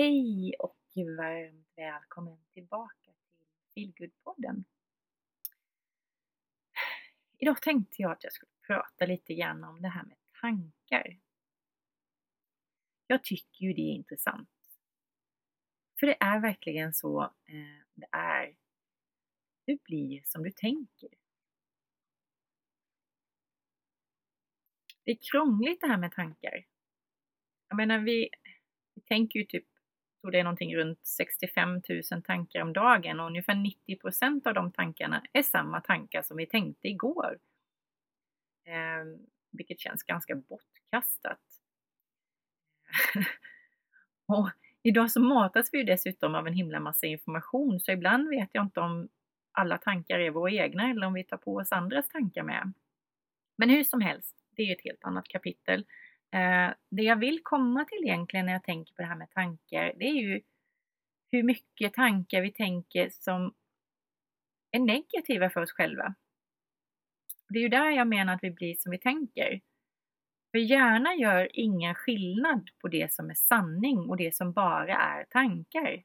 Hej och varmt välkommen tillbaka till Feelgood-podden. Idag tänkte jag att jag skulle prata lite grann om det här med tankar. Jag tycker ju det är intressant. För det är verkligen så eh, det är. Du blir som du tänker. Det är krångligt det här med tankar. Jag menar, vi, vi tänker ju typ tror det är någonting runt 65 000 tankar om dagen och ungefär 90 procent av de tankarna är samma tankar som vi tänkte igår. Eh, vilket känns ganska bortkastat. och idag så matas vi dessutom av en himla massa information så ibland vet jag inte om alla tankar är våra egna eller om vi tar på oss andras tankar med. Men hur som helst, det är ett helt annat kapitel. Eh, det jag vill komma till egentligen när jag tänker på det här med tankar, det är ju hur mycket tankar vi tänker som är negativa för oss själva. Det är ju där jag menar att vi blir som vi tänker. För hjärnan gör ingen skillnad på det som är sanning och det som bara är tankar.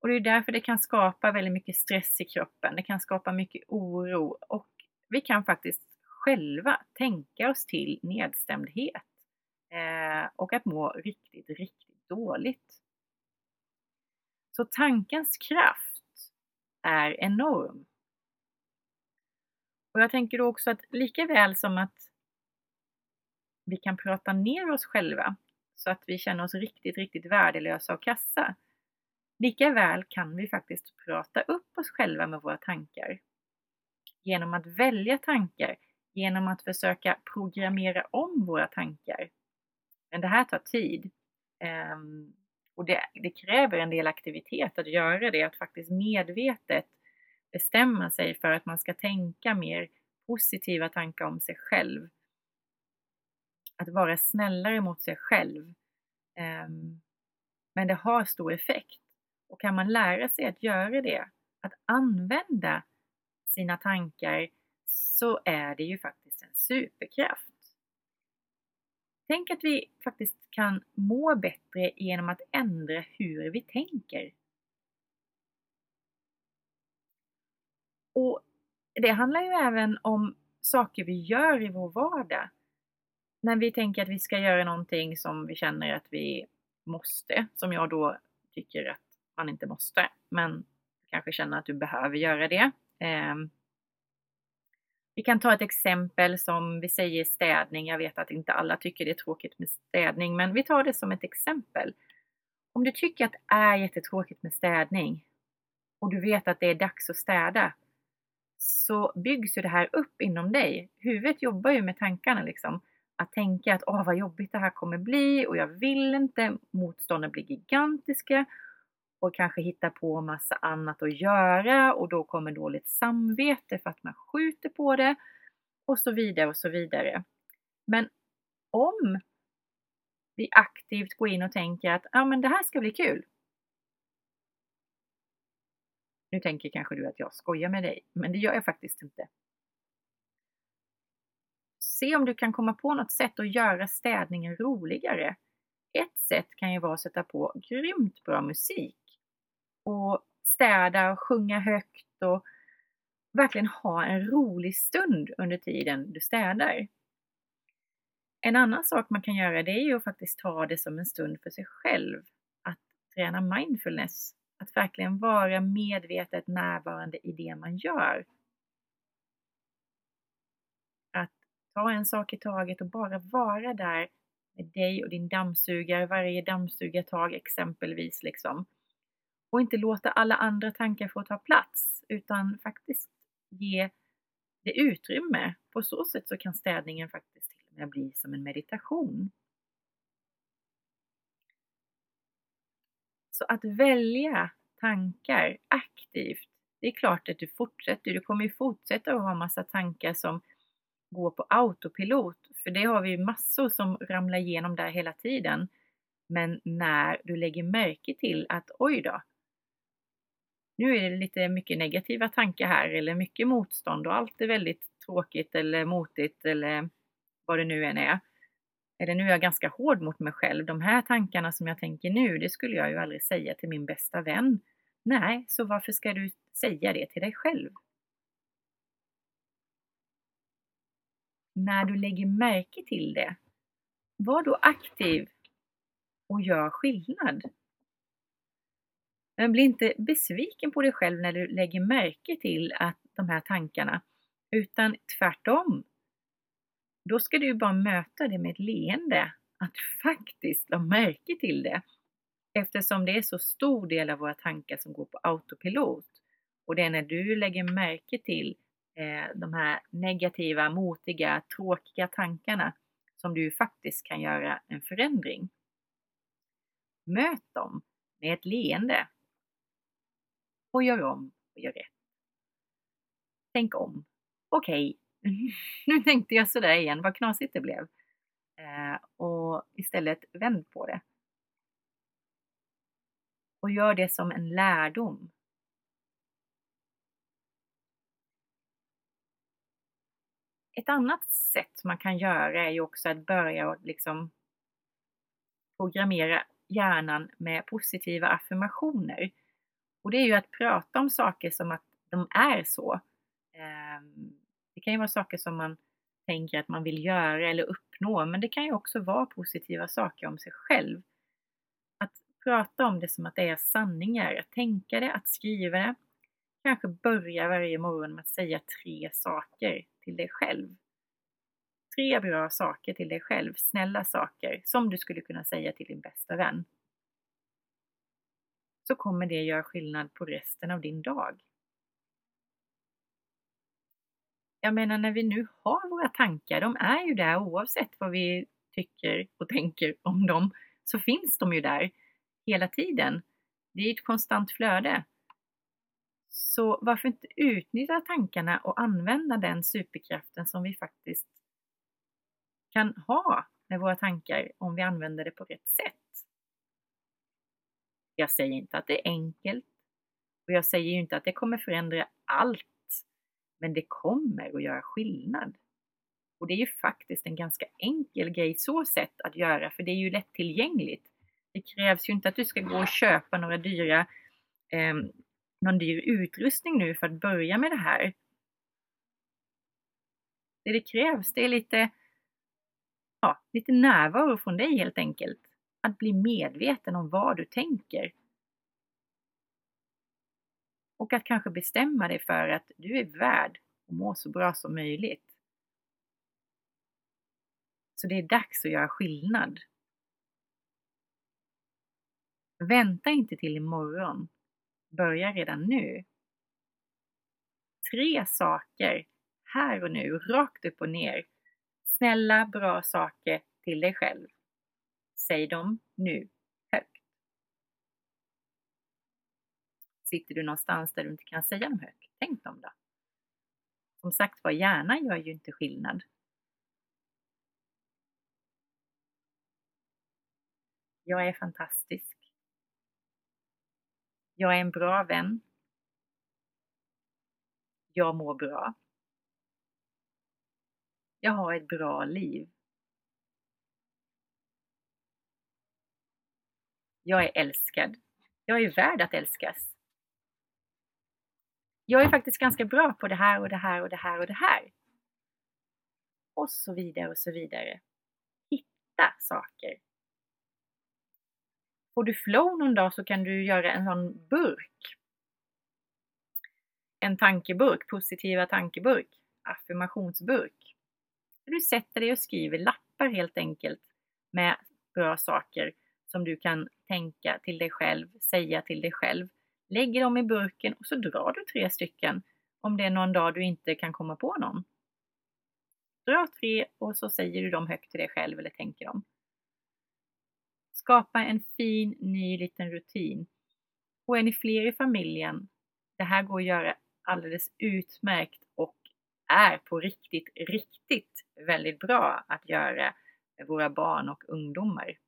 Och det är därför det kan skapa väldigt mycket stress i kroppen, det kan skapa mycket oro och vi kan faktiskt själva tänka oss till nedstämdhet eh, och att må riktigt, riktigt dåligt. Så tankens kraft är enorm. Och jag tänker då också att lika väl som att vi kan prata ner oss själva så att vi känner oss riktigt, riktigt värdelösa och kassa. Lika väl kan vi faktiskt prata upp oss själva med våra tankar. Genom att välja tankar genom att försöka programmera om våra tankar. Men det här tar tid. Ehm, och det, det, kräver en del aktivitet att göra det, att faktiskt medvetet bestämma sig för att man ska tänka mer positiva tankar om sig själv. Att vara snällare mot sig själv. Ehm, men det har stor effekt. Och kan man lära sig att göra det, att använda sina tankar så är det ju faktiskt en superkraft. Tänk att vi faktiskt kan må bättre genom att ändra hur vi tänker. Och det handlar ju även om saker vi gör i vår vardag. När vi tänker att vi ska göra någonting som vi känner att vi måste, som jag då tycker att man inte måste, men kanske känner att du behöver göra det. Ehm, vi kan ta ett exempel som vi säger städning. Jag vet att inte alla tycker det är tråkigt med städning, men vi tar det som ett exempel. Om du tycker att det är jättetråkigt med städning och du vet att det är dags att städa, så byggs ju det här upp inom dig. Huvudet jobbar ju med tankarna liksom. Att tänka att åh vad jobbigt det här kommer bli och jag vill inte, motstånden blir gigantiska och kanske hitta på massa annat att göra och då kommer dåligt samvete för att man skjuter på det och så vidare och så vidare. Men om vi aktivt går in och tänker att ja, men det här ska bli kul. Nu tänker kanske du att jag skojar med dig, men det gör jag faktiskt inte. Se om du kan komma på något sätt att göra städningen roligare. Ett sätt kan ju vara att sätta på grymt bra musik och städa och sjunga högt och verkligen ha en rolig stund under tiden du städar. En annan sak man kan göra det är ju att faktiskt ta det som en stund för sig själv. Att träna mindfulness. Att verkligen vara medvetet närvarande i det man gör. Att ta en sak i taget och bara vara där med dig och din dammsugare varje dammsugartag exempelvis. Liksom och inte låta alla andra tankar få ta plats utan faktiskt ge det utrymme. På så sätt så kan städningen faktiskt till och med bli som en meditation. Så att välja tankar aktivt, det är klart att du fortsätter. Du kommer ju fortsätta att ha massa tankar som går på autopilot, för det har vi ju massor som ramlar igenom där hela tiden. Men när du lägger märke till att oj då, nu är det lite mycket negativa tankar här eller mycket motstånd och allt är väldigt tråkigt eller motigt eller vad det nu än är. eller nu är jag ganska hård mot mig själv, de här tankarna som jag tänker nu, det skulle jag ju aldrig säga till min bästa vän. Nej, så varför ska du säga det till dig själv? När du lägger märke till det, var då aktiv och gör skillnad. Men bli inte besviken på dig själv när du lägger märke till att de här tankarna, utan tvärtom. Då ska du bara möta det med ett leende, att faktiskt lägga märke till det. Eftersom det är så stor del av våra tankar som går på autopilot. Och det är när du lägger märke till eh, de här negativa, motiga, tråkiga tankarna som du faktiskt kan göra en förändring. Möt dem med ett leende och gör om och gör rätt. Tänk om. Okej, okay. nu tänkte jag sådär igen, vad knasigt det blev. Eh, och istället vänd på det. Och gör det som en lärdom. Ett annat sätt man kan göra är ju också att börja liksom programmera hjärnan med positiva affirmationer. Och det är ju att prata om saker som att de är så. Ehm, det kan ju vara saker som man tänker att man vill göra eller uppnå, men det kan ju också vara positiva saker om sig själv. Att prata om det som att det är sanningar, att tänka det, att skriva det. Kanske börja varje morgon med att säga tre saker till dig själv. Tre bra saker till dig själv, snälla saker som du skulle kunna säga till din bästa vän så kommer det göra skillnad på resten av din dag. Jag menar när vi nu har våra tankar, de är ju där oavsett vad vi tycker och tänker om dem, så finns de ju där hela tiden. Det är ett konstant flöde. Så varför inte utnyttja tankarna och använda den superkraften som vi faktiskt kan ha med våra tankar om vi använder det på rätt sätt. Jag säger inte att det är enkelt och jag säger inte att det kommer förändra allt. Men det kommer att göra skillnad. Och det är ju faktiskt en ganska enkel grej så sätt att göra, för det är ju lättillgängligt. Det krävs ju inte att du ska gå och köpa några dyra, eh, någon dyr utrustning nu för att börja med det här. Det det krävs, det är lite, ja, lite närvaro från dig helt enkelt att bli medveten om vad du tänker. Och att kanske bestämma dig för att du är värd att må så bra som möjligt. Så det är dags att göra skillnad. Vänta inte till imorgon. Börja redan nu. Tre saker, här och nu, rakt upp och ner. Snälla, bra saker till dig själv. Säg dem nu högt. Sitter du någonstans där du inte kan säga dem högt, tänk dem då. Som sagt var, hjärnan gör ju inte skillnad. Jag är fantastisk. Jag är en bra vän. Jag mår bra. Jag har ett bra liv. Jag är älskad. Jag är värd att älskas. Jag är faktiskt ganska bra på det här och det här och det här och det här. Och så vidare och så vidare. Hitta saker. Får du flow någon dag så kan du göra en sån burk. En tankeburk, positiva tankeburk, affirmationsburk. Du sätter dig och skriver lappar helt enkelt med bra saker som du kan tänka till dig själv, säga till dig själv. Lägger dem i burken och så drar du tre stycken om det är någon dag du inte kan komma på någon. Dra tre och så säger du dem högt till dig själv eller tänker dem. Skapa en fin ny liten rutin. Och är ni fler i familjen, det här går att göra alldeles utmärkt och är på riktigt, riktigt väldigt bra att göra med våra barn och ungdomar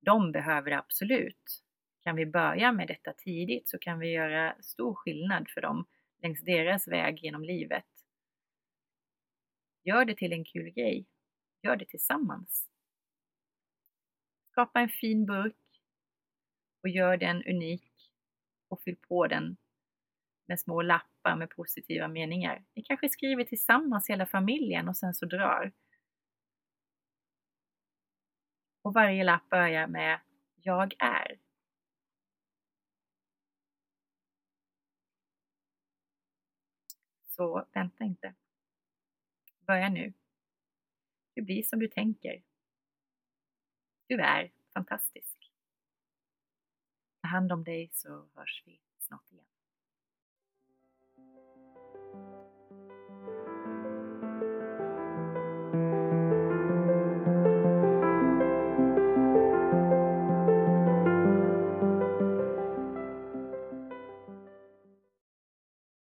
de behöver det absolut. Kan vi börja med detta tidigt så kan vi göra stor skillnad för dem längs deras väg genom livet. Gör det till en kul grej. Gör det tillsammans. Skapa en fin burk och gör den unik och fyll på den med små lappar med positiva meningar. Ni kanske skriver tillsammans hela familjen och sen så drar. Och varje lapp börjar med Jag är. Så vänta inte. Börja nu. Du blir som du tänker. Du är fantastisk. Ta hand om dig så hörs vi snart igen.